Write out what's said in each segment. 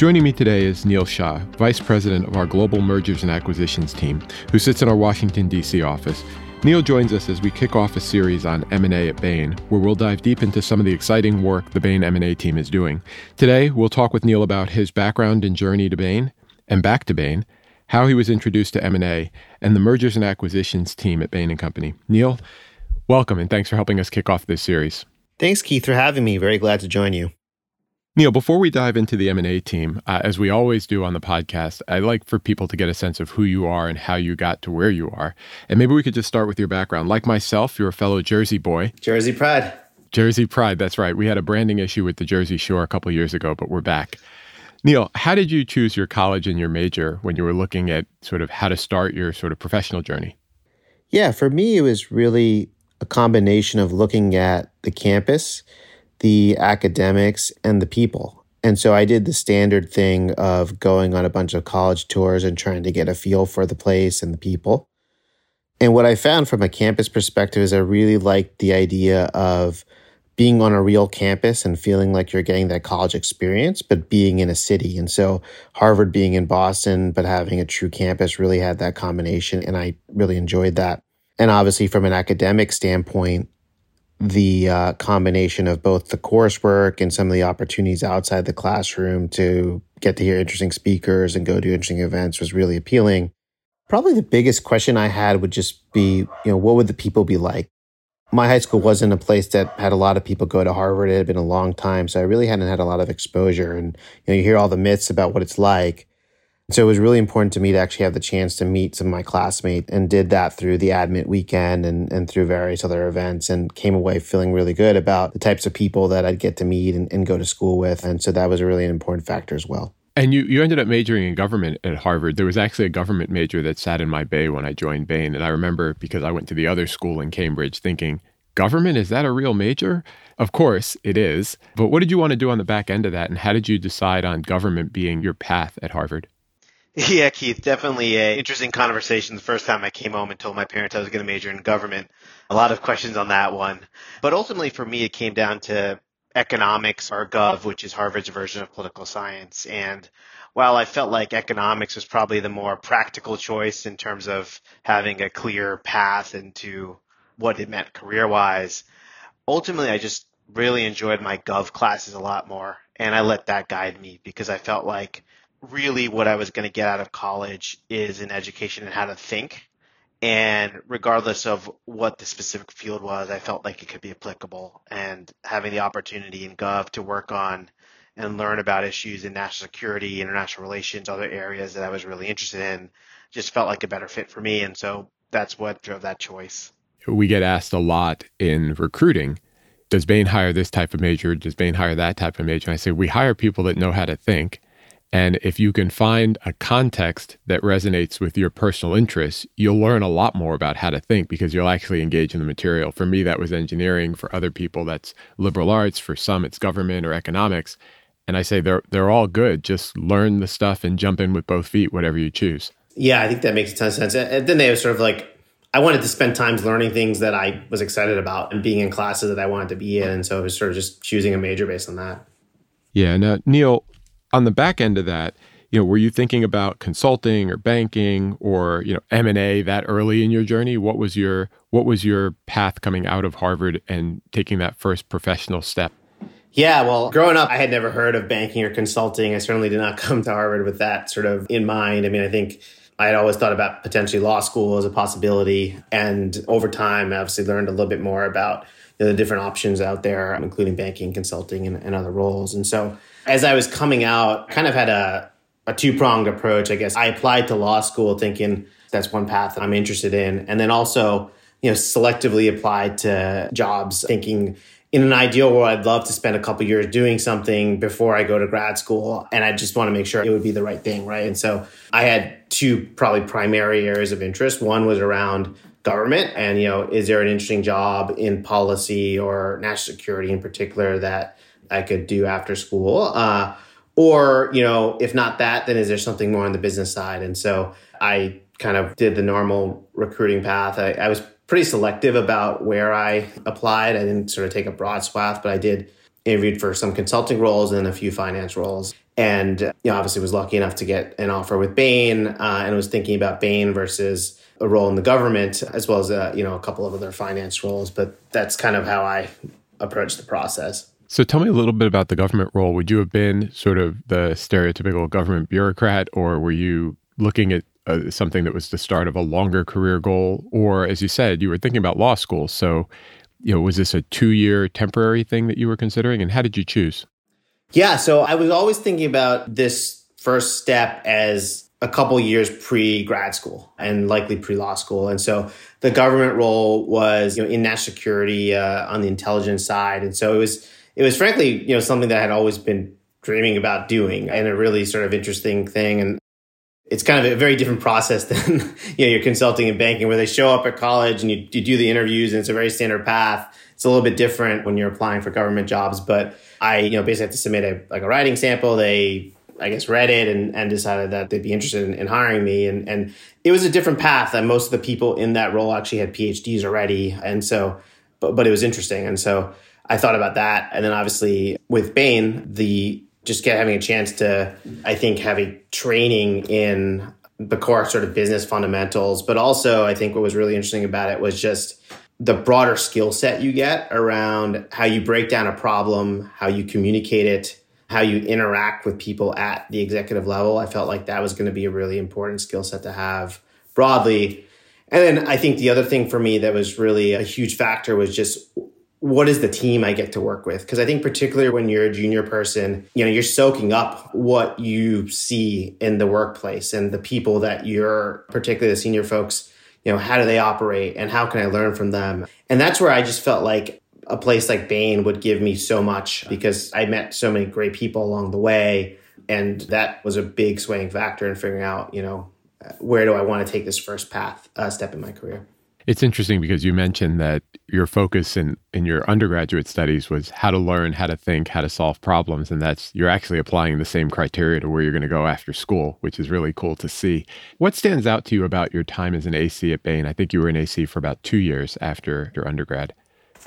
Joining me today is Neil Shah, Vice President of our Global Mergers and Acquisitions team, who sits in our Washington, D.C. office. Neil joins us as we kick off a series on M&A at Bain, where we'll dive deep into some of the exciting work the Bain M&A team is doing. Today, we'll talk with Neil about his background and journey to Bain and back to Bain, how he was introduced to M&A, and the mergers and acquisitions team at Bain & Company. Neil, welcome and thanks for helping us kick off this series. Thanks, Keith, for having me. Very glad to join you. Neil, before we dive into the M&A team, uh, as we always do on the podcast, I like for people to get a sense of who you are and how you got to where you are. And maybe we could just start with your background. Like myself, you're a fellow Jersey boy. Jersey pride. Jersey pride, that's right. We had a branding issue with the Jersey Shore a couple years ago, but we're back. Neil, how did you choose your college and your major when you were looking at sort of how to start your sort of professional journey? Yeah, for me, it was really a combination of looking at the campus the academics, and the people. And so I did the standard thing of going on a bunch of college tours and trying to get a feel for the place and the people. And what I found from a campus perspective is I really liked the idea of being on a real campus and feeling like you're getting that college experience, but being in a city. And so Harvard being in Boston, but having a true campus really had that combination. And I really enjoyed that. And obviously, from an academic standpoint, the uh, combination of both the coursework and some of the opportunities outside the classroom to get to hear interesting speakers and go to interesting events was really appealing. Probably the biggest question I had would just be, you know, what would the people be like? My high school wasn't a place that had a lot of people go to Harvard. It had been a long time, so I really hadn't had a lot of exposure. And you know, you hear all the myths about what it's like, so it was really important to me to actually have the chance to meet some of my classmates and did that through the admit weekend and, and through various other events and came away feeling really good about the types of people that I'd get to meet and, and go to school with. And so that was a really an important factor as well. And you, you ended up majoring in government at Harvard. There was actually a government major that sat in my bay when I joined Bain. And I remember because I went to the other school in Cambridge thinking, government, is that a real major? Of course it is. But what did you want to do on the back end of that? And how did you decide on government being your path at Harvard? Yeah, Keith, definitely a interesting conversation. The first time I came home and told my parents I was going to major in government, a lot of questions on that one. But ultimately, for me, it came down to economics or gov, which is Harvard's version of political science. And while I felt like economics was probably the more practical choice in terms of having a clear path into what it meant career wise, ultimately, I just really enjoyed my gov classes a lot more. And I let that guide me because I felt like really what I was going to get out of college is an education in how to think. And regardless of what the specific field was, I felt like it could be applicable. And having the opportunity in Gov to work on and learn about issues in national security, international relations, other areas that I was really interested in, just felt like a better fit for me. And so that's what drove that choice. We get asked a lot in recruiting Does Bain hire this type of major? Does Bain hire that type of major? And I say, we hire people that know how to think and if you can find a context that resonates with your personal interests, you'll learn a lot more about how to think because you'll actually engage in the material. For me, that was engineering. For other people, that's liberal arts. For some, it's government or economics. And I say they're they're all good. Just learn the stuff and jump in with both feet, whatever you choose. Yeah, I think that makes a ton of sense. And then they were sort of like, I wanted to spend times learning things that I was excited about and being in classes that I wanted to be in. And so it was sort of just choosing a major based on that. Yeah. Now, uh, Neil, on the back end of that, you know, were you thinking about consulting or banking or you know M and A that early in your journey? What was your what was your path coming out of Harvard and taking that first professional step? Yeah, well, growing up, I had never heard of banking or consulting. I certainly did not come to Harvard with that sort of in mind. I mean, I think I had always thought about potentially law school as a possibility, and over time, I obviously learned a little bit more about you know, the different options out there, including banking, consulting, and, and other roles. And so as I was coming out, kind of had a, a two pronged approach, I guess. I applied to law school thinking that's one path that I'm interested in. And then also, you know, selectively applied to jobs thinking in an ideal world, I'd love to spend a couple years doing something before I go to grad school. And I just want to make sure it would be the right thing. Right. And so I had two probably primary areas of interest. One was around government and, you know, is there an interesting job in policy or national security in particular that I could do after school. Uh, or, you know, if not that, then is there something more on the business side? And so I kind of did the normal recruiting path. I, I was pretty selective about where I applied. I didn't sort of take a broad swath, but I did interviewed for some consulting roles and a few finance roles. And you know, obviously was lucky enough to get an offer with Bain uh, and was thinking about Bain versus a role in the government as well as uh, you know a couple of other finance roles. But that's kind of how I approached the process. So tell me a little bit about the government role. Would you have been sort of the stereotypical government bureaucrat, or were you looking at uh, something that was the start of a longer career goal? Or, as you said, you were thinking about law school. So, you know, was this a two year temporary thing that you were considering? And how did you choose? Yeah. So I was always thinking about this first step as a couple years pre grad school and likely pre law school. And so the government role was, you know, in national security uh, on the intelligence side. And so it was, it was frankly, you know, something that I had always been dreaming about doing and a really sort of interesting thing. And it's kind of a very different process than you know you're consulting and banking where they show up at college and you, you do the interviews and it's a very standard path. It's a little bit different when you're applying for government jobs but i you know basically have to submit a like a writing sample. They i guess read it and, and decided that they'd be interested in, in hiring me. And and it was a different path and most of the people in that role actually had phds already. And so but, but it was interesting. And so i thought about that and then obviously with bain the just get having a chance to, I think, have a training in the core sort of business fundamentals. But also, I think what was really interesting about it was just the broader skill set you get around how you break down a problem, how you communicate it, how you interact with people at the executive level. I felt like that was going to be a really important skill set to have broadly. And then I think the other thing for me that was really a huge factor was just what is the team I get to work with? Because I think particularly when you're a junior person, you know, you're soaking up what you see in the workplace and the people that you're, particularly the senior folks, you know, how do they operate and how can I learn from them? And that's where I just felt like a place like Bain would give me so much because I met so many great people along the way. And that was a big swaying factor in figuring out, you know, where do I want to take this first path, uh, step in my career. It's interesting because you mentioned that your focus in, in your undergraduate studies was how to learn, how to think, how to solve problems. And that's you're actually applying the same criteria to where you're going to go after school, which is really cool to see. What stands out to you about your time as an AC at Bain? I think you were an AC for about two years after your undergrad.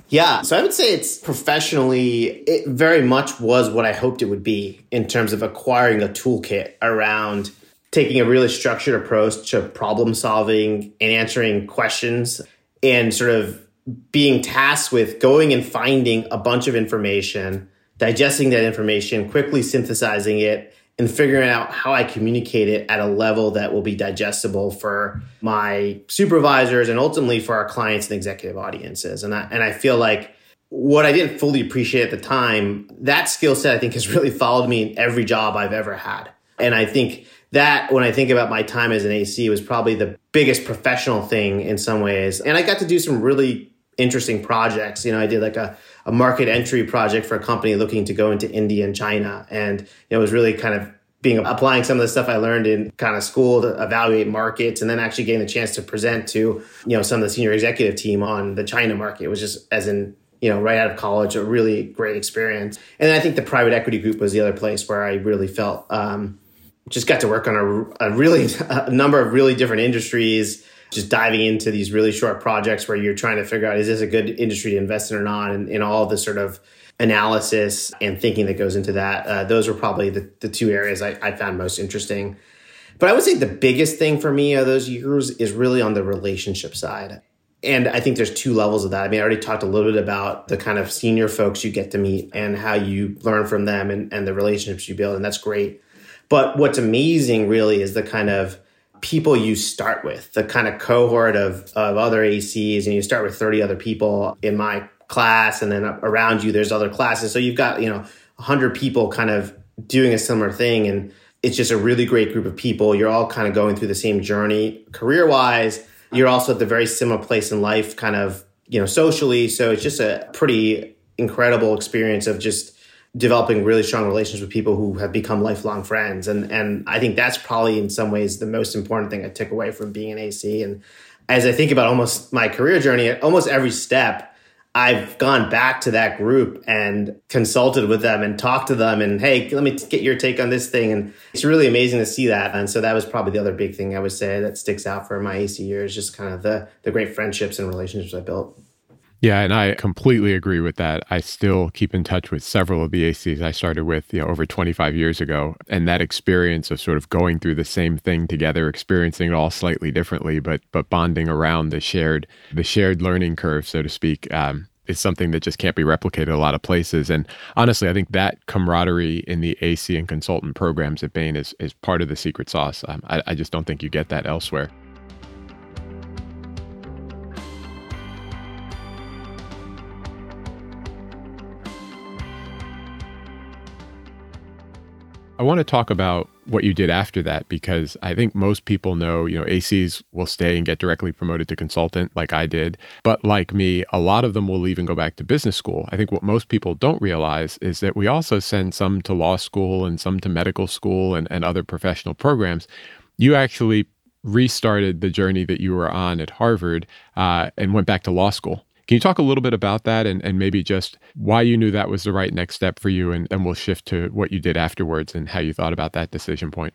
Yeah, so I would say it's professionally, it very much was what I hoped it would be in terms of acquiring a toolkit around taking a really structured approach to problem solving and answering questions and sort of being tasked with going and finding a bunch of information, digesting that information, quickly synthesizing it, and figuring out how I communicate it at a level that will be digestible for my supervisors and ultimately for our clients and executive audiences. And I, and I feel like what I didn't fully appreciate at the time, that skill set I think has really followed me in every job I've ever had. And I think that when I think about my time as an AC was probably the biggest professional thing in some ways. And I got to do some really interesting projects. You know, I did like a, a market entry project for a company looking to go into India and China. And it was really kind of being applying some of the stuff I learned in kind of school to evaluate markets and then actually getting the chance to present to, you know, some of the senior executive team on the China market. It was just as in, you know, right out of college, a really great experience. And I think the private equity group was the other place where I really felt um, just got to work on a, a really a number of really different industries just diving into these really short projects where you're trying to figure out is this a good industry to invest in or not? And, and all the sort of analysis and thinking that goes into that uh, those were probably the, the two areas I, I, found most interesting. But i would say the biggest thing for me of those years is really on the relationship side. And i think there's two levels of that. I mean i already talked a little bit about the kind of senior folks you get to meet and how you learn from them and, and the relationships you build and that's great but what's amazing really is the kind of people you start with, the kind of cohort of, of other ACs, and you start with 30 other people in my class, and then around you, there's other classes. So you've got, you know, 100 people kind of doing a similar thing. And it's just a really great group of people. You're all kind of going through the same journey career wise. You're also at the very similar place in life, kind of, you know, socially. So it's just a pretty incredible experience of just developing really strong relations with people who have become lifelong friends. And and I think that's probably in some ways the most important thing I took away from being an AC. And as I think about almost my career journey, at almost every step, I've gone back to that group and consulted with them and talked to them and hey, let me get your take on this thing. And it's really amazing to see that. And so that was probably the other big thing I would say that sticks out for my AC years, just kind of the the great friendships and relationships I built. Yeah, and I completely agree with that. I still keep in touch with several of the ACs I started with, you know, over 25 years ago, and that experience of sort of going through the same thing together, experiencing it all slightly differently, but but bonding around the shared the shared learning curve, so to speak, um, is something that just can't be replicated a lot of places. And honestly, I think that camaraderie in the AC and consultant programs at Bain is is part of the secret sauce. Um, I, I just don't think you get that elsewhere. I want to talk about what you did after that because I think most people know, you know, ACs will stay and get directly promoted to consultant like I did. But like me, a lot of them will even go back to business school. I think what most people don't realize is that we also send some to law school and some to medical school and, and other professional programs. You actually restarted the journey that you were on at Harvard uh, and went back to law school. Can you talk a little bit about that and, and maybe just why you knew that was the right next step for you? And then we'll shift to what you did afterwards and how you thought about that decision point.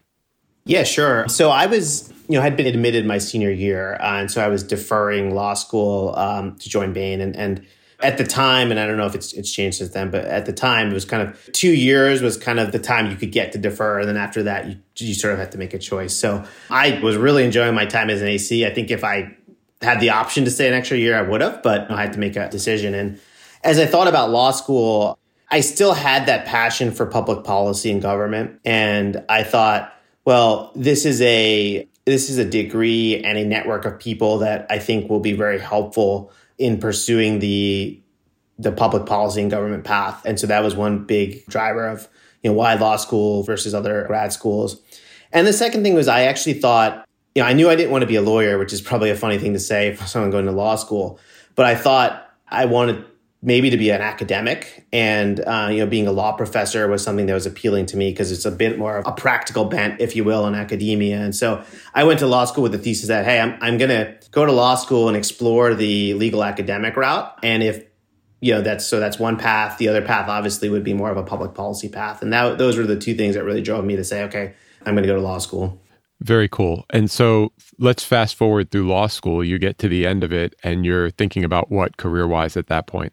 Yeah, sure. So I was, you know, had been admitted my senior year, uh, and so I was deferring law school um, to join Bain. And, and at the time, and I don't know if it's it's changed since then, but at the time it was kind of two years was kind of the time you could get to defer, and then after that you you sort of had to make a choice. So I was really enjoying my time as an AC. I think if I had the option to stay an extra year, I would have, but I had to make a decision. And as I thought about law school, I still had that passion for public policy and government. And I thought, well, this is a this is a degree and a network of people that I think will be very helpful in pursuing the the public policy and government path. And so that was one big driver of you know why law school versus other grad schools. And the second thing was I actually thought you know, I knew I didn't want to be a lawyer, which is probably a funny thing to say for someone going to law school. But I thought I wanted maybe to be an academic, and uh, you know, being a law professor was something that was appealing to me because it's a bit more of a practical bent, if you will, in academia. And so I went to law school with the thesis that hey, I'm I'm going to go to law school and explore the legal academic route, and if you know that's so that's one path. The other path obviously would be more of a public policy path, and that those were the two things that really drove me to say, okay, I'm going to go to law school. Very cool. And so let's fast forward through law school. You get to the end of it and you're thinking about what career wise at that point?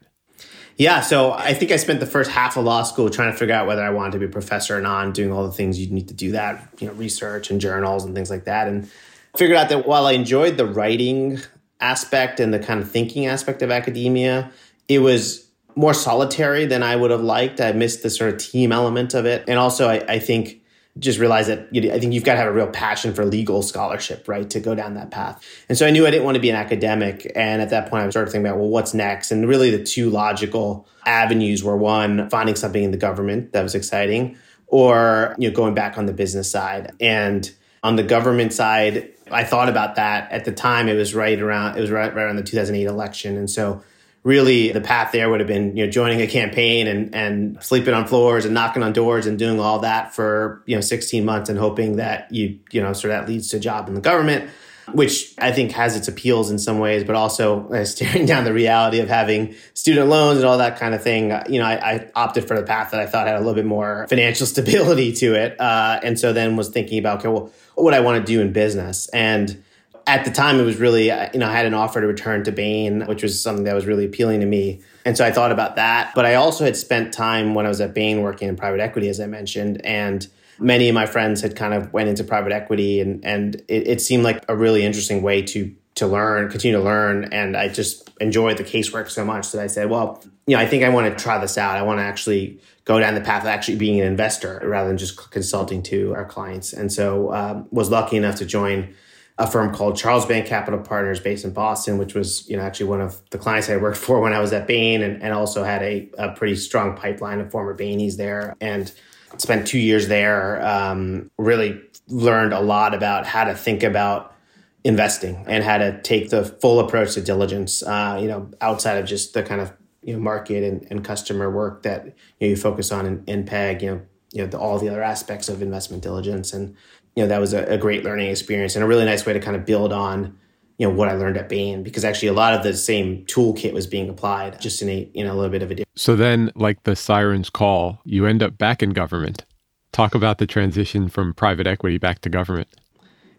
Yeah, so I think I spent the first half of law school trying to figure out whether I wanted to be a professor or not, doing all the things you need to do that, you know, research and journals and things like that. And figured out that while I enjoyed the writing aspect and the kind of thinking aspect of academia, it was more solitary than I would have liked. I missed the sort of team element of it. And also, I, I think just realize that you know, I think you've got to have a real passion for legal scholarship, right, to go down that path. And so I knew I didn't want to be an academic. And at that point, I started thinking about, well, what's next? And really, the two logical avenues were one, finding something in the government that was exciting, or you know, going back on the business side. And on the government side, I thought about that at the time. It was right around it was right, right around the 2008 election, and so really the path there would have been you know joining a campaign and and sleeping on floors and knocking on doors and doing all that for you know 16 months and hoping that you you know sort of that leads to a job in the government which I think has its appeals in some ways, but also uh, staring down the reality of having student loans and all that kind of thing. You know, I, I, opted for the path that I thought had a little bit more financial stability to it, uh, and so then was thinking about, okay, well, what would I want to do in business? And at the time, it was really, uh, you know, I had an offer to return to Bain, which was something that was really appealing to me. And so I thought about that. But I also had spent time when I was at Bain working in private equity, as I mentioned. And many of my friends had kind of went into private equity and, and it, it seemed like a really interesting way to to learn, continue to learn. And I just enjoyed the casework so much that I said, well, you know, I think I want to try this out. I want to actually go down the path of actually being an investor rather than just consulting to our clients. And so um, was lucky enough to join a firm called Charlesbank Capital Partners based in Boston, which was, you know, actually one of the clients I worked for when I was at Bain and, and also had a, a pretty strong pipeline of former Bainies there and spent two years there. Um, really learned a lot about how to think about investing and how to take the full approach to diligence, uh, you know, outside of just the kind of, you know, market and, and customer work that you, know, you focus on in, in PEG, you know, you know, the, all the other aspects of investment diligence. And you know that was a, a, great learning experience and a really nice way to kind of build on you know what I learned at Bain because actually a lot of the same toolkit was being applied just in a you know a little bit of a different. So then, like the sirens call, you end up back in government. Talk about the transition from private equity back to government.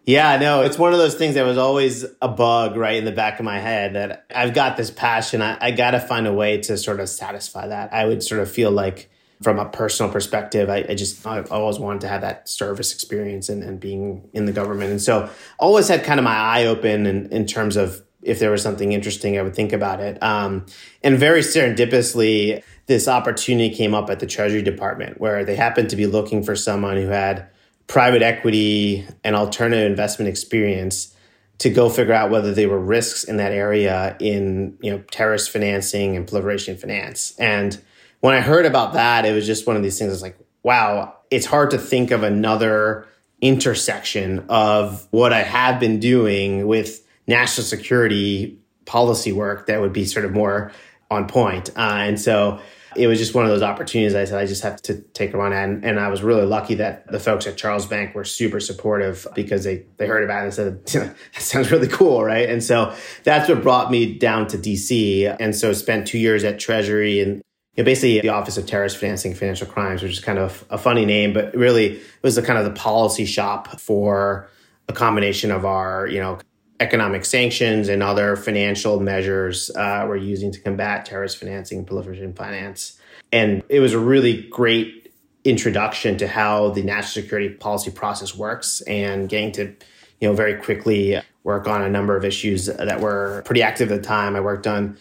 Yeah, no, it's one of those things that was always a bug right in the back of my head that I've got this passion. I, I got to find a way to sort of satisfy that. I would sort of feel like, from a personal perspective, I, I just I always wanted to have that service experience and, and being in the government. And so always had kind of my eye open in, in terms of if there was something interesting, I would think about it. Um, and very serendipitously, this opportunity came up at the Treasury Department where they happened to be looking for someone who had private equity and alternative investment experience to go figure out whether there were risks in that area in you know terrorist financing and proliferation finance. And when I heard about that, it was just one of these things. It's like, wow, it's hard to think of another intersection of what I have been doing with national security policy work that would be sort of more on point. Uh, and so it was just one of those opportunities. I said, I just have to take run at. And, and I was really lucky that the folks at Charlesbank were super supportive because they, they heard about it and said, that sounds really cool, right? And so that's what brought me down to DC. And so spent two years at Treasury and you know, basically the Office of Terrorist Financing Financial Crimes, which is kind of a funny name, but really it was the kind of the policy shop for a combination of our, you know, economic sanctions and other financial measures uh, we're using to combat terrorist financing and proliferation finance. And it was a really great introduction to how the national security policy process works and getting to, you know, very quickly work on a number of issues that were pretty active at the time. I worked on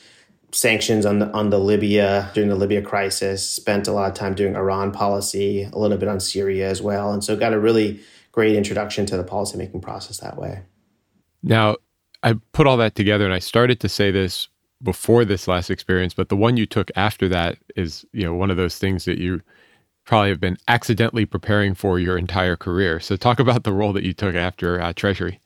sanctions on the on the Libya during the Libya crisis, spent a lot of time doing Iran policy, a little bit on Syria as well. And so got a really great introduction to the policymaking process that way. Now, I put all that together and I started to say this before this last experience, but the one you took after that is, you know, one of those things that you probably have been accidentally preparing for your entire career. So talk about the role that you took after uh, Treasury.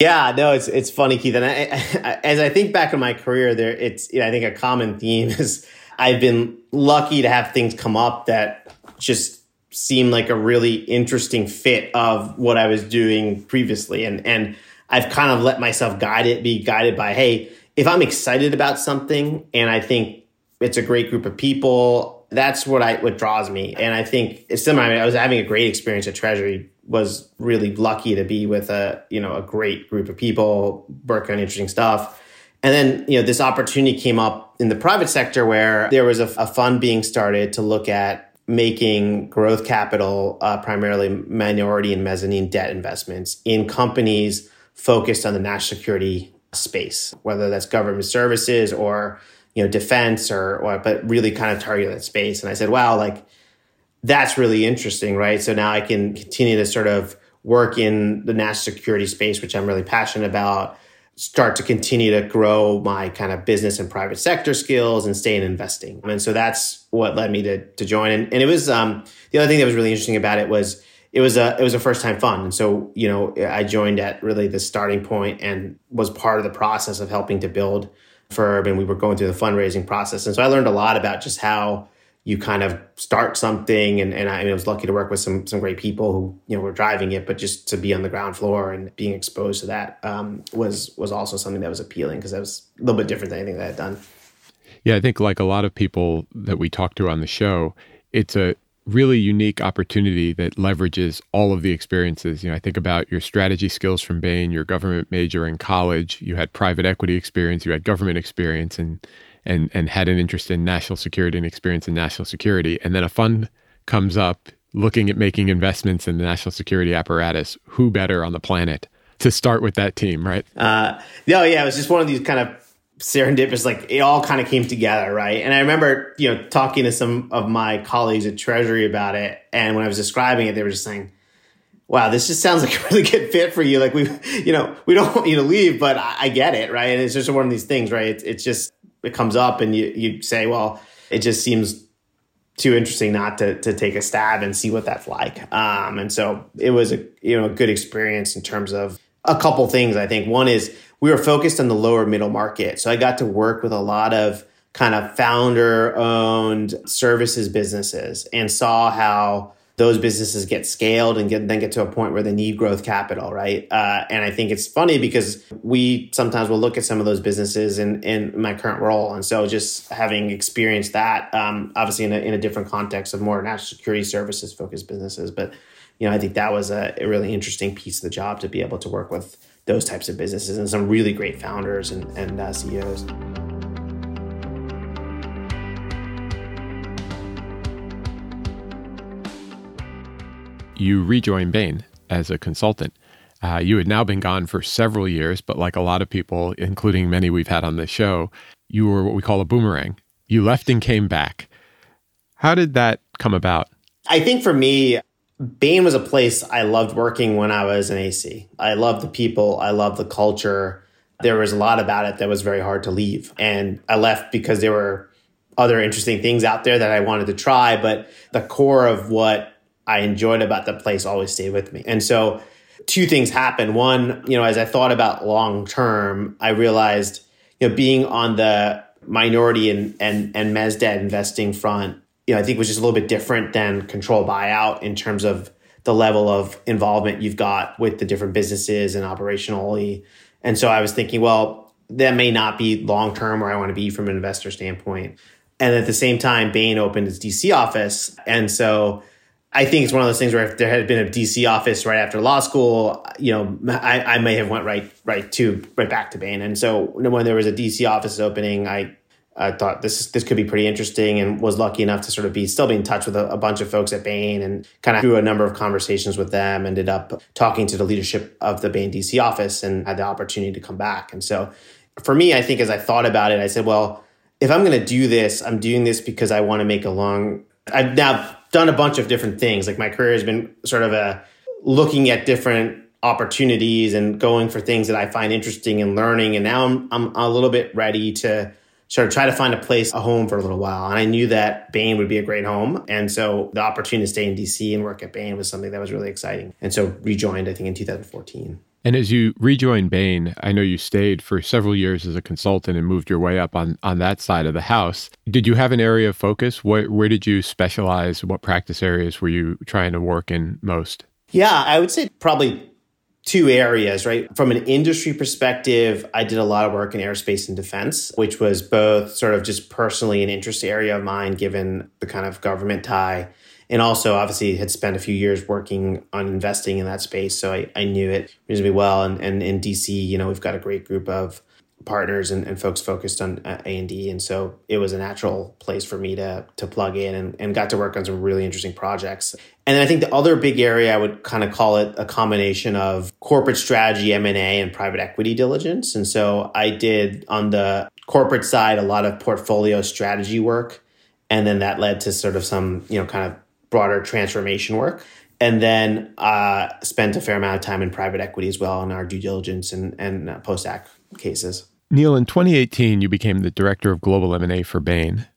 Yeah, no, it's it's funny, Keith. And I, I, as I think back in my career, there, it's you know, I think a common theme is I've been lucky to have things come up that just seem like a really interesting fit of what I was doing previously, and and I've kind of let myself guide it, be guided by, hey, if I'm excited about something and I think it's a great group of people, that's what I what draws me. And I think it's similar. I, mean, I was having a great experience at Treasury. Was really lucky to be with a you know a great group of people, working on interesting stuff. And then you know this opportunity came up in the private sector where there was a, a fund being started to look at making growth capital, uh, primarily minority and mezzanine debt investments in companies focused on the national security space, whether that's government services or you know defense or, or but really kind of target that space. And I said, wow, like that's really interesting, right? So now I can continue to sort of work in the national security space, which I'm really passionate about. Start to continue to grow my kind of business and private sector skills and stay in investing. And so that's what led me to to join. And, and it was um, the other thing that was really interesting about it was it was a it was a first time fund, and so you know I joined at really the starting point and was part of the process of helping to build Firb, and we were going through the fundraising process, and so I learned a lot about just how you kind of start something, and, and I, I was lucky to work with some some great people who you know were driving it, but just to be on the ground floor and being exposed to that um, was was also something that was appealing because that was a little bit different than anything that I'd done. Yeah, I think like a lot of people that we talk to on the show, it's a really unique opportunity that leverages all of the experiences. You know, I think about your strategy skills from Bain, your government major in college, you had private equity experience, you had government experience and and and had an interest in national security and experience in national security. And then a fund comes up looking at making investments in the national security apparatus. Who better on the planet to start with that team, right? Uh, no, yeah, it was just one of these kind of serendipitous like it all kind of came together right? And i remember you know talking to some of my colleagues at treasury about it and when i was describing it they were just saying wow this just sounds like a really good fit for you. Like we you know we don't want you to leave but i, I get it right? And it's just one of these things right? It's, it's just it comes up and you you say well it just seems too interesting not to to take a stab and see what that's like. Um and so it was a you know a good experience in terms of a couple things i think. One is we were focused on the lower middle market. So I got to work with a lot of kind of founder owned services businesses and saw how those businesses get scaled and get, then get to a point where they need growth capital, right? Uh, and I think it's funny because we sometimes will look at some of those businesses in, in my current role. And so just having experienced that, um, obviously in a, in a different context of more national security services focused businesses, but you know, I think that was a, a really interesting piece of the job to be able to work with those types of businesses and some really great founders and, and uh, CEOs. You rejoined Bain as a consultant. Uh, you had now been gone for several years, but like a lot of people, including many we've had on the show, you were what we call a boomerang. You left and came back. How did that come about? I think for me, Bain was a place I loved working when I was an AC. I loved the people, I loved the culture. There was a lot about it that was very hard to leave. And I left because there were other interesting things out there that I wanted to try, but the core of what I enjoyed about the place always stayed with me. And so two things happened. One, you know, as I thought about long term, I realized, you know, being on the minority and and and mez investing front, you know, I think was just a little bit different than control buyout in terms of the level of involvement you've got with the different businesses and operationally. And so I was thinking, well, that may not be long term where I want to be from an investor standpoint. And at the same time, Bain opened its DC office. And so I think it's one of those things where if there had been a DC office right after law school, you know, I, I may have went right right to right back to Bain. And so when there was a DC office opening, I I thought this this could be pretty interesting, and was lucky enough to sort of be still be in touch with a, a bunch of folks at Bain, and kind of through a number of conversations with them, ended up talking to the leadership of the Bain DC office, and had the opportunity to come back. And so, for me, I think as I thought about it, I said, well, if I'm going to do this, I'm doing this because I want to make a long. I've now done a bunch of different things. Like my career has been sort of a looking at different opportunities and going for things that I find interesting and learning. And now I'm, I'm a little bit ready to sort of try to find a place, a home for a little while. And I knew that Bain would be a great home. And so the opportunity to stay in DC and work at Bain was something that was really exciting. And so rejoined, I think, in 2014. And as you rejoined Bain, I know you stayed for several years as a consultant and moved your way up on, on that side of the house. Did you have an area of focus? Where, where did you specialize? What practice areas were you trying to work in most? Yeah, I would say probably two areas, right? From an industry perspective, I did a lot of work in aerospace and defense, which was both sort of just personally an interest area of mine, given the kind of government tie and also obviously had spent a few years working on investing in that space so i, I knew it reasonably well and, and in dc you know we've got a great group of partners and, and folks focused on uh, a&d and so it was a natural place for me to, to plug in and, and got to work on some really interesting projects and then i think the other big area i would kind of call it a combination of corporate strategy m&a and private equity diligence and so i did on the corporate side a lot of portfolio strategy work and then that led to sort of some you know kind of broader transformation work. And then uh, spent a fair amount of time in private equity as well in our due diligence and, and uh, post-act cases. Neil, in 2018, you became the director of global M&A for Bain.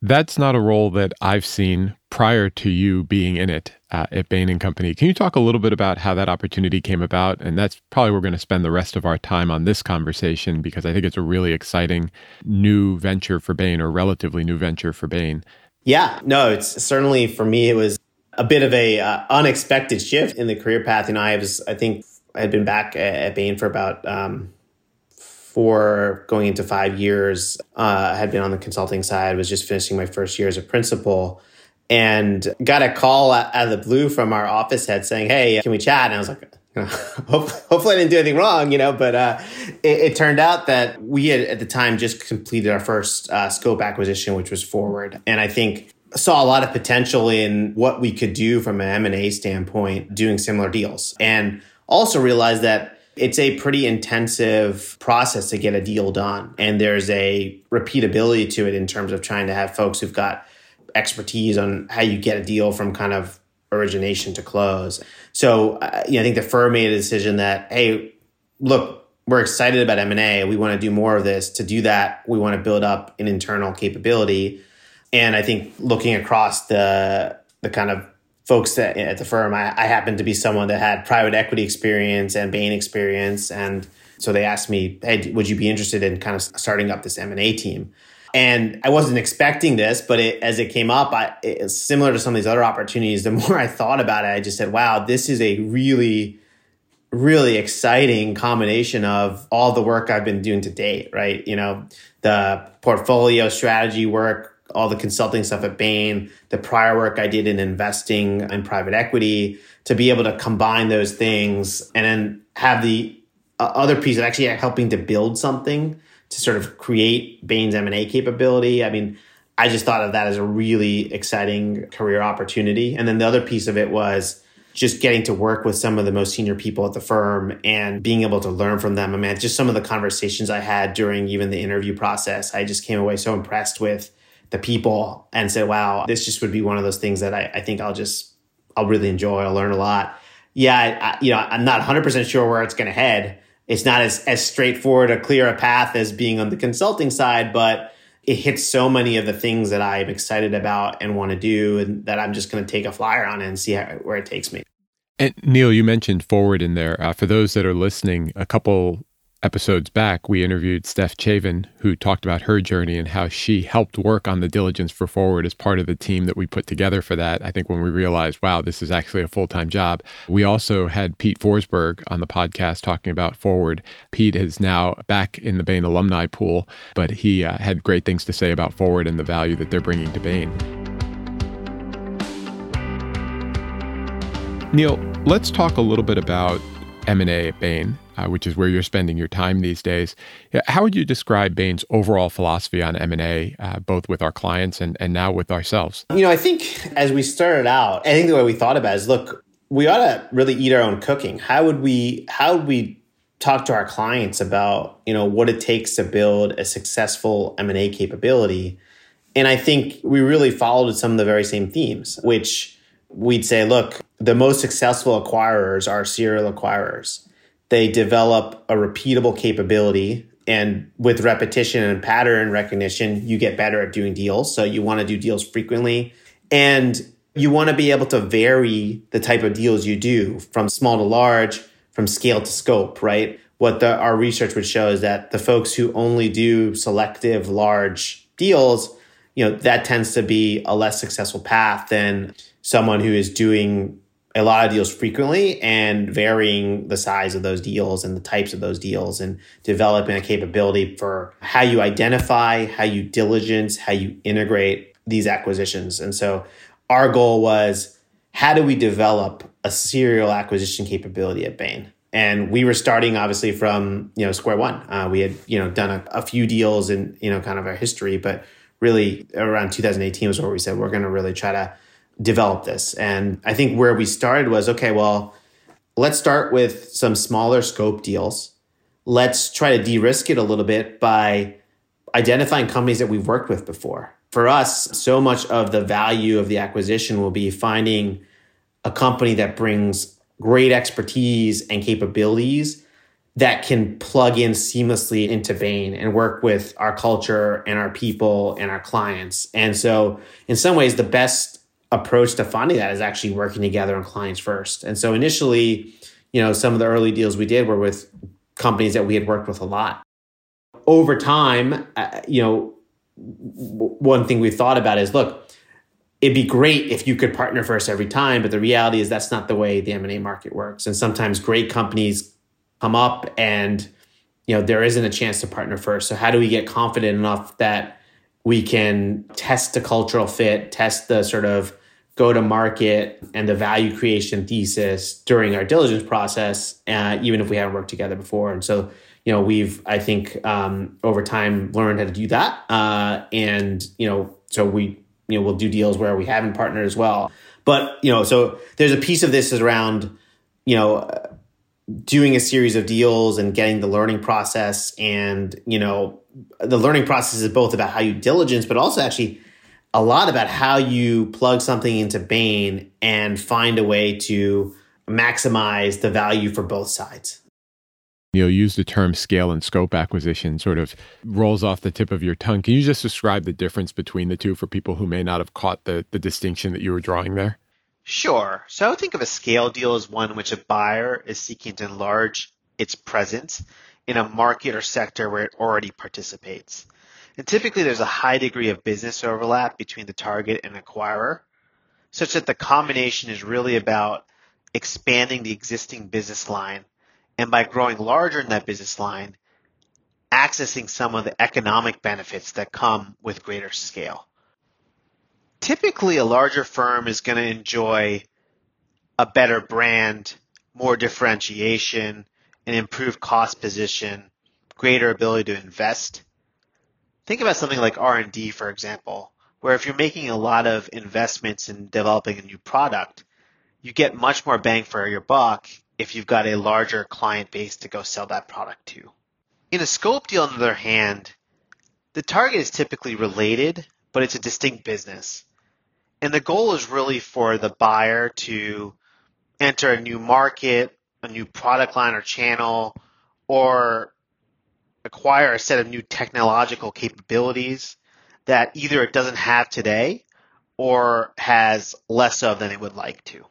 That's not a role that I've seen prior to you being in it uh, at Bain and Company. Can you talk a little bit about how that opportunity came about? And that's probably we're going to spend the rest of our time on this conversation because I think it's a really exciting new venture for Bain or relatively new venture for Bain. Yeah, no, it's certainly for me, it was a bit of a uh, unexpected shift in the career path. You know, I was, I think I had been back at, at Bain for about um, four, going into five years. Uh, I had been on the consulting side, was just finishing my first year as a principal and got a call out of the blue from our office head saying, Hey, can we chat? And I was like, hopefully I didn't do anything wrong, you know, but uh, it, it, turned out that we had at the time just completed our first uh, scope acquisition, which was Forward. And I think saw a lot of potential in what we could do from an M&A standpoint doing similar deals. And also realized that it's a pretty intensive process to get a deal done. And there's a repeatability to it in terms of trying to have folks who've got expertise on how you get a deal from kind of origination to close. So, uh, you know, I think the firm made a decision that, hey, look, we're excited about M&A. We want to do more of this. To do that, we want to build up an internal capability. And I think looking across the the kind of folks that at the firm, I, I happened to be someone that had private equity experience and Bain experience. And so they asked me, hey, would you be interested in kind of starting up this M&A team? And I wasn't expecting this, but it, as it came up, I, it's similar to some of these other opportunities. The more I thought about it, I just said, wow, this is a really, really exciting combination of all the work I've been doing to date, right? You know, the portfolio strategy work, all the consulting stuff at Bain, the prior work I did in investing in private equity, to be able to combine those things and then have the uh, other piece of actually helping to build something to sort of create Bain's M&A capability. I mean, I just thought of that as a really exciting career opportunity. And then the other piece of it was just getting to work with some of the most senior people at the firm and being able to learn from them. I mean, just some of the conversations I had during even the interview process, I just came away so impressed with the people and said, wow, this just would be one of those things that I, I think I'll just, I'll really enjoy. I'll learn a lot. Yeah, I, you know, I'm not 100% sure where it's going to head. It's not as, as straightforward, a clear a path as being on the consulting side, but it hits so many of the things that I'm excited about and want to do, and that I'm just going to take a flyer on it and see how, where it takes me. And Neil, you mentioned forward in there. Uh, for those that are listening, a couple episodes back, we interviewed Steph Chavin, who talked about her journey and how she helped work on the diligence for Forward as part of the team that we put together for that. I think when we realized, wow, this is actually a full time job. We also had Pete Forsberg on the podcast talking about Forward. Pete is now back in the Bain alumni pool, but he uh, had great things to say about Forward and the value that they're bringing to Bain. Neil, let's talk a little bit about M&A at Bain uh, which is where you're spending your time these days. How would you describe Bain's overall philosophy on M&A, uh, both with our clients and, and now with ourselves? You know, I think as we started out, I think the way we thought about it is, look, we ought to really eat our own cooking. How would we, how would we talk to our clients about, you know, what it takes to build a successful M&A capability? And I think we really followed some of the very same themes, which we'd say, look, the most successful acquirers are serial acquirers they develop a repeatable capability and with repetition and pattern recognition you get better at doing deals. So you want to do deals frequently and you want to be able to vary the type of deals you do from small to large from scale to scope right? What the, our research would show is that the folks who only do selective large deals you know that tends to be a less successful path than someone who is doing a lot of deals frequently and varying the size of those deals and the types of those deals and developing a capability for how you identify, how you diligence, how you integrate these acquisitions. And so our goal was how do we develop a serial acquisition capability at Bain? And we were starting obviously from you know square one. Uh, we had you know done a, a few deals in you know kind of our history, but really around 2018 was where we said we're going to really try to develop this. And I think where we started was okay, well, let's start with some smaller scope deals. Let's try to de risk it a little bit by identifying companies that we've worked with before. For us, so much of the value of the acquisition will be finding a company that brings great expertise and capabilities that can plug in seamlessly into Bain and work with our culture and our people and our clients. And so, in some ways, the best approach to finding that is actually working together on clients first. And so initially, you know, some of the early deals we did were with companies that we had worked with a lot. Over time, uh, you know, w- one thing we thought about is look, it'd be great if you could partner first every time, but the reality is that's not the way the M&A market works. And sometimes great companies come up and you know, there isn't a chance to partner first. So how do we get confident enough that we can test the cultural fit, test the sort of go to market and the value creation thesis during our diligence process, uh, even if we haven't worked together before. And so, you know, we've, I think, um, over time learned how to do that. Uh, and, you know, so we, you know, we'll do deals where we haven't partnered as well. But, you know, so there's a piece of this is around, you know, doing a series of deals and getting the learning process and, you know, the learning process is both about how you diligence, but also actually a lot about how you plug something into Bain and find a way to maximize the value for both sides. You know, use the term scale and scope acquisition sort of rolls off the tip of your tongue. Can you just describe the difference between the two for people who may not have caught the, the distinction that you were drawing there? Sure. So I would think of a scale deal as one in which a buyer is seeking to enlarge its presence in a market or sector where it already participates. And typically there's a high degree of business overlap between the target and acquirer, such that the combination is really about expanding the existing business line and by growing larger in that business line, accessing some of the economic benefits that come with greater scale. typically a larger firm is going to enjoy a better brand, more differentiation, an improved cost position, greater ability to invest. Think about something like R&D, for example, where if you're making a lot of investments in developing a new product, you get much more bang for your buck if you've got a larger client base to go sell that product to. In a scope deal, on the other hand, the target is typically related, but it's a distinct business. And the goal is really for the buyer to enter a new market, a new product line or channel, or acquire a set of new technological capabilities that either it doesn't have today or has less of than it would like to.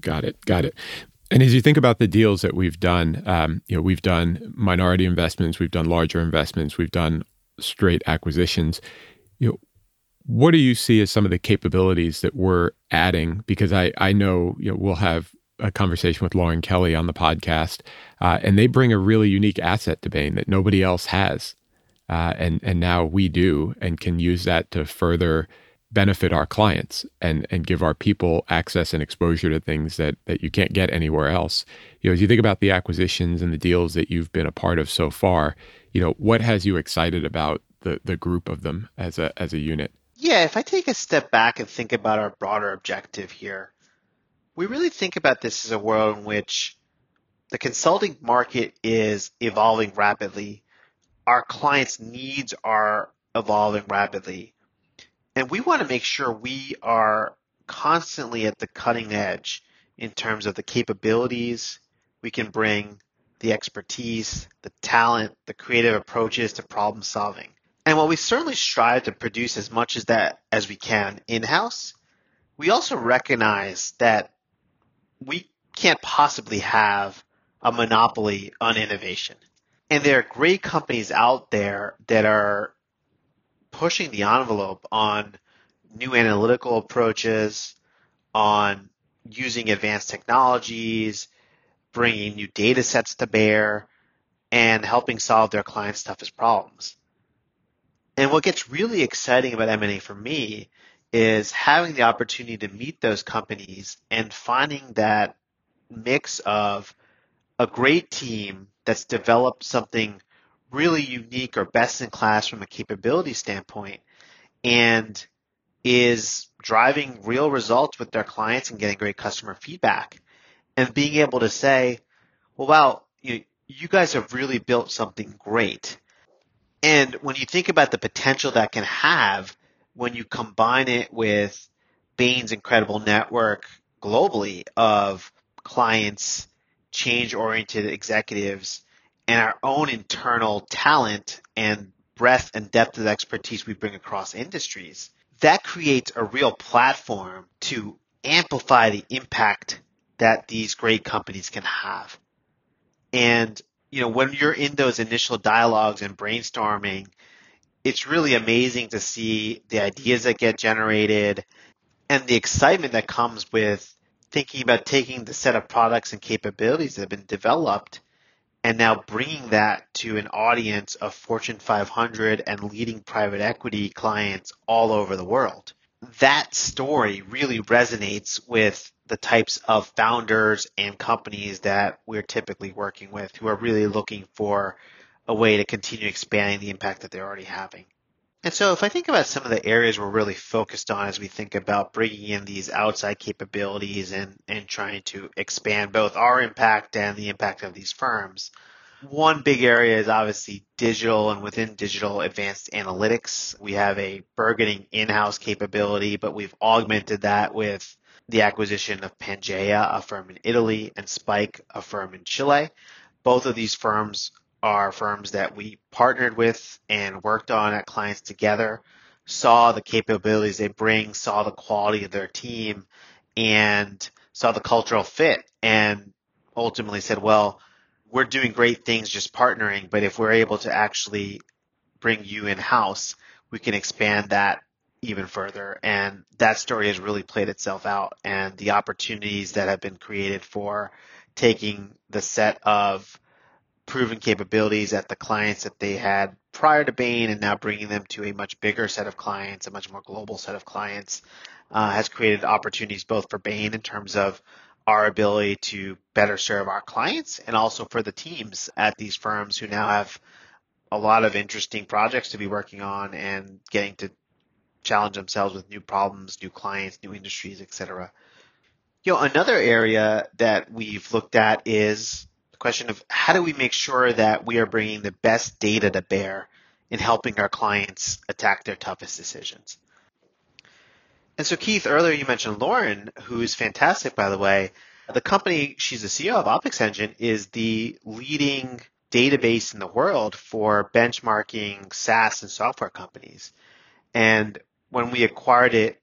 Got it. Got it. And as you think about the deals that we've done, um, you know, we've done minority investments, we've done larger investments, we've done straight acquisitions. You know, what do you see as some of the capabilities that we're adding? Because I I know you know we'll have a conversation with Lauren Kelly on the podcast, uh, and they bring a really unique asset to Bain that nobody else has, uh, and and now we do, and can use that to further benefit our clients and and give our people access and exposure to things that that you can't get anywhere else. You know, as you think about the acquisitions and the deals that you've been a part of so far, you know, what has you excited about the the group of them as a as a unit? Yeah, if I take a step back and think about our broader objective here, we really think about this as a world in which the consulting market is evolving rapidly. Our clients' needs are evolving rapidly. And we want to make sure we are constantly at the cutting edge in terms of the capabilities we can bring, the expertise, the talent, the creative approaches to problem solving. And while we certainly strive to produce as much as that as we can in-house, we also recognize that we can't possibly have a monopoly on innovation. And there are great companies out there that are pushing the envelope on new analytical approaches, on using advanced technologies, bringing new data sets to bear, and helping solve their clients' toughest problems. And what gets really exciting about M&A for me is having the opportunity to meet those companies and finding that mix of a great team that's developed something really unique or best in class from a capability standpoint and is driving real results with their clients and getting great customer feedback. And being able to say, well, wow, you, you guys have really built something great. And when you think about the potential that can have when you combine it with Bain's incredible network globally of clients, change oriented executives, and our own internal talent and breadth and depth of expertise we bring across industries, that creates a real platform to amplify the impact that these great companies can have. And you know, when you're in those initial dialogues and brainstorming, it's really amazing to see the ideas that get generated and the excitement that comes with thinking about taking the set of products and capabilities that have been developed and now bringing that to an audience of Fortune 500 and leading private equity clients all over the world. That story really resonates with the types of founders and companies that we're typically working with who are really looking for a way to continue expanding the impact that they're already having. And so if I think about some of the areas we're really focused on as we think about bringing in these outside capabilities and, and trying to expand both our impact and the impact of these firms, one big area is obviously digital and within digital advanced analytics. We have a burgeoning in-house capability, but we've augmented that with the acquisition of Pangea, a firm in Italy, and Spike, a firm in Chile. Both of these firms are firms that we partnered with and worked on at clients together, saw the capabilities they bring, saw the quality of their team, and saw the cultural fit, and ultimately said, well, we're doing great things just partnering, but if we're able to actually bring you in house, we can expand that even further. And that story has really played itself out and the opportunities that have been created for taking the set of proven capabilities at the clients that they had prior to Bain and now bringing them to a much bigger set of clients, a much more global set of clients, uh, has created opportunities both for Bain in terms of our ability to better serve our clients and also for the teams at these firms who now have a lot of interesting projects to be working on and getting to challenge themselves with new problems, new clients, new industries, etc. You know, another area that we've looked at is question of how do we make sure that we are bringing the best data to bear in helping our clients attack their toughest decisions. And so, Keith, earlier you mentioned Lauren, who is fantastic, by the way. The company she's the CEO of, OPEXEngine, is the leading database in the world for benchmarking SaaS and software companies. And when we acquired it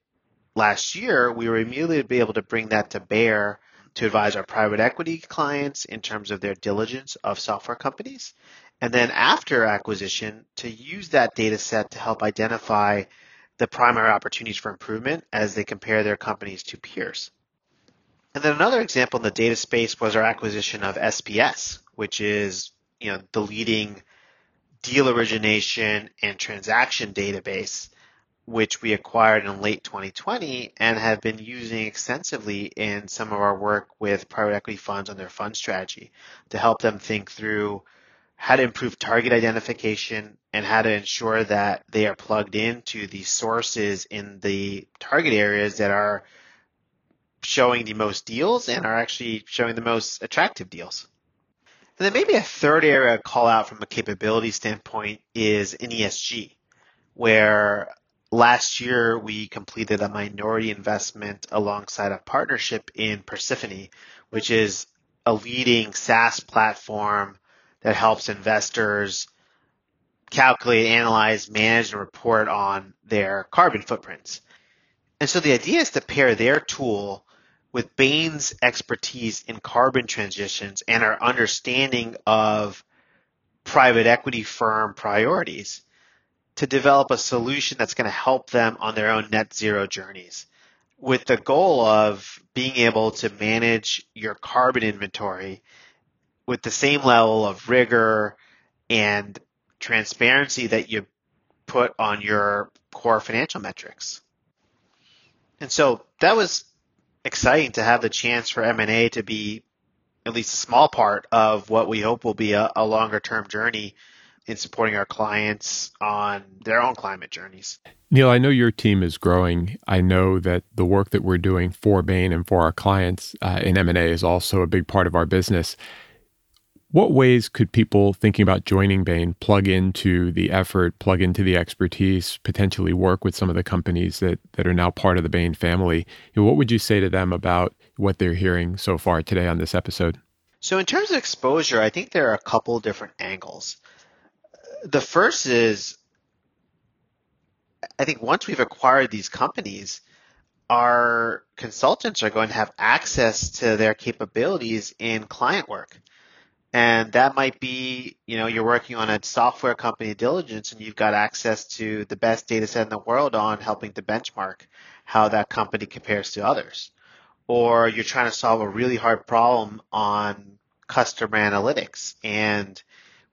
last year, we were immediately able to bring that to bear to advise our private equity clients in terms of their diligence of software companies. And then after acquisition, to use that data set to help identify the primary opportunities for improvement as they compare their companies to peers. And then another example in the data space was our acquisition of SPS, which is you know the leading deal origination and transaction database, which we acquired in late 2020 and have been using extensively in some of our work with private equity funds on their fund strategy to help them think through how to improve target identification, and how to ensure that they are plugged into the sources in the target areas that are showing the most deals and are actually showing the most attractive deals. And then maybe a third area call out from a capability standpoint is in ESG, where last year we completed a minority investment alongside a partnership in Persefoni, which is a leading SaaS platform that helps investors calculate, analyze, manage, and report on their carbon footprints. And so the idea is to pair their tool with Bain's expertise in carbon transitions and our understanding of private equity firm priorities to develop a solution that's going to help them on their own net zero journeys with the goal of being able to manage your carbon inventory with the same level of rigor and transparency that you put on your core financial metrics. And so that was exciting to have the chance for M&A to be at least a small part of what we hope will be a, a longer term journey in supporting our clients on their own climate journeys. Neil, I know your team is growing. I know that the work that we're doing for Bain and for our clients uh, in M&A is also a big part of our business. What ways could people thinking about joining Bain plug into the effort, plug into the expertise, potentially work with some of the companies that, that are now part of the Bain family? You know, what would you say to them about what they're hearing so far today on this episode? So, in terms of exposure, I think there are a couple different angles. The first is I think once we've acquired these companies, our consultants are going to have access to their capabilities in client work. And that might be, you know, you're working on a software company diligence and you've got access to the best data set in the world on helping to benchmark how that company compares to others. Or you're trying to solve a really hard problem on customer analytics and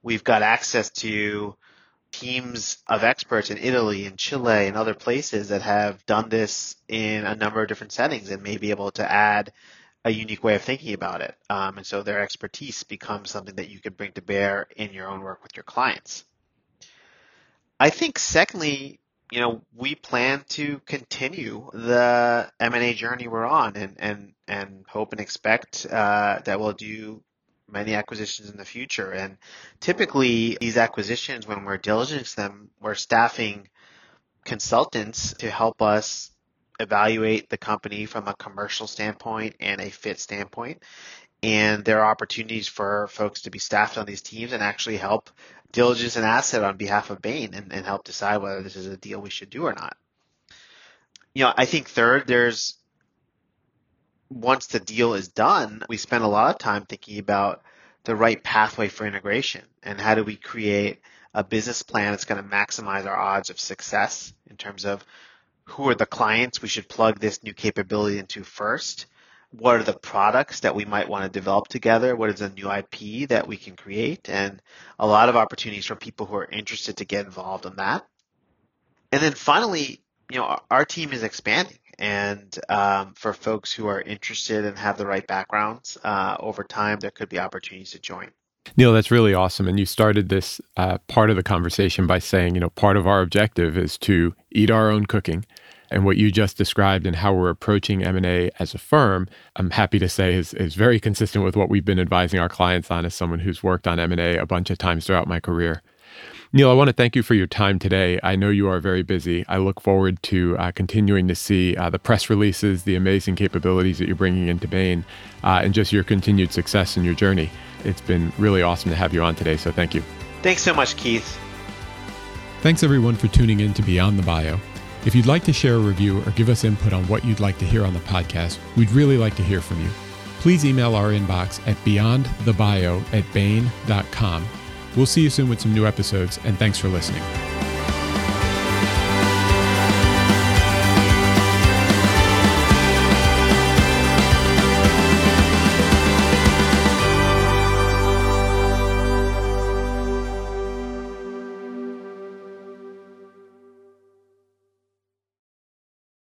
we've got access to teams of experts in Italy and Chile and other places that have done this in a number of different settings and may be able to add a unique way of thinking about it. Um, and so their expertise becomes something that you can bring to bear in your own work with your clients. I think secondly, you know, we plan to continue the M&A journey we're on and, and, and hope and expect uh, that we'll do many acquisitions in the future. And typically these acquisitions, when we're diligencing them, we're staffing consultants to help us evaluate the company from a commercial standpoint and a fit standpoint. And there are opportunities for folks to be staffed on these teams and actually help diligence an asset on behalf of Bain and, and help decide whether this is a deal we should do or not. You know, I think third, there's once the deal is done, we spend a lot of time thinking about the right pathway for integration and how do we create a business plan that's going to maximize our odds of success in terms of who are the clients we should plug this new capability into first? what are the products that we might want to develop together? What is a new IP that we can create? And a lot of opportunities for people who are interested to get involved in that. And then finally, you know, our team is expanding. And um, for folks who are interested and have the right backgrounds, uh, over time, there could be opportunities to join. Neil, that's really awesome. And you started this uh, part of the conversation by saying, you know, part of our objective is to eat our own cooking. And what you just described and how we're approaching M&A as a firm, I'm happy to say is, is very consistent with what we've been advising our clients on as someone who's worked on M&A a bunch of times throughout my career. Neil, I want to thank you for your time today. I know you are very busy. I look forward to uh, continuing to see uh, the press releases, the amazing capabilities that you're bringing into Bain, uh, and just your continued success in your journey. It's been really awesome to have you on today, so thank you. Thanks so much, Keith. Thanks everyone for tuning in to Beyond the Bio. If you'd like to share a review or give us input on what you'd like to hear on the podcast, we'd really like to hear from you. Please email our inbox at beyondthebio at bain.com We'll see you soon with some new episodes, and thanks for listening.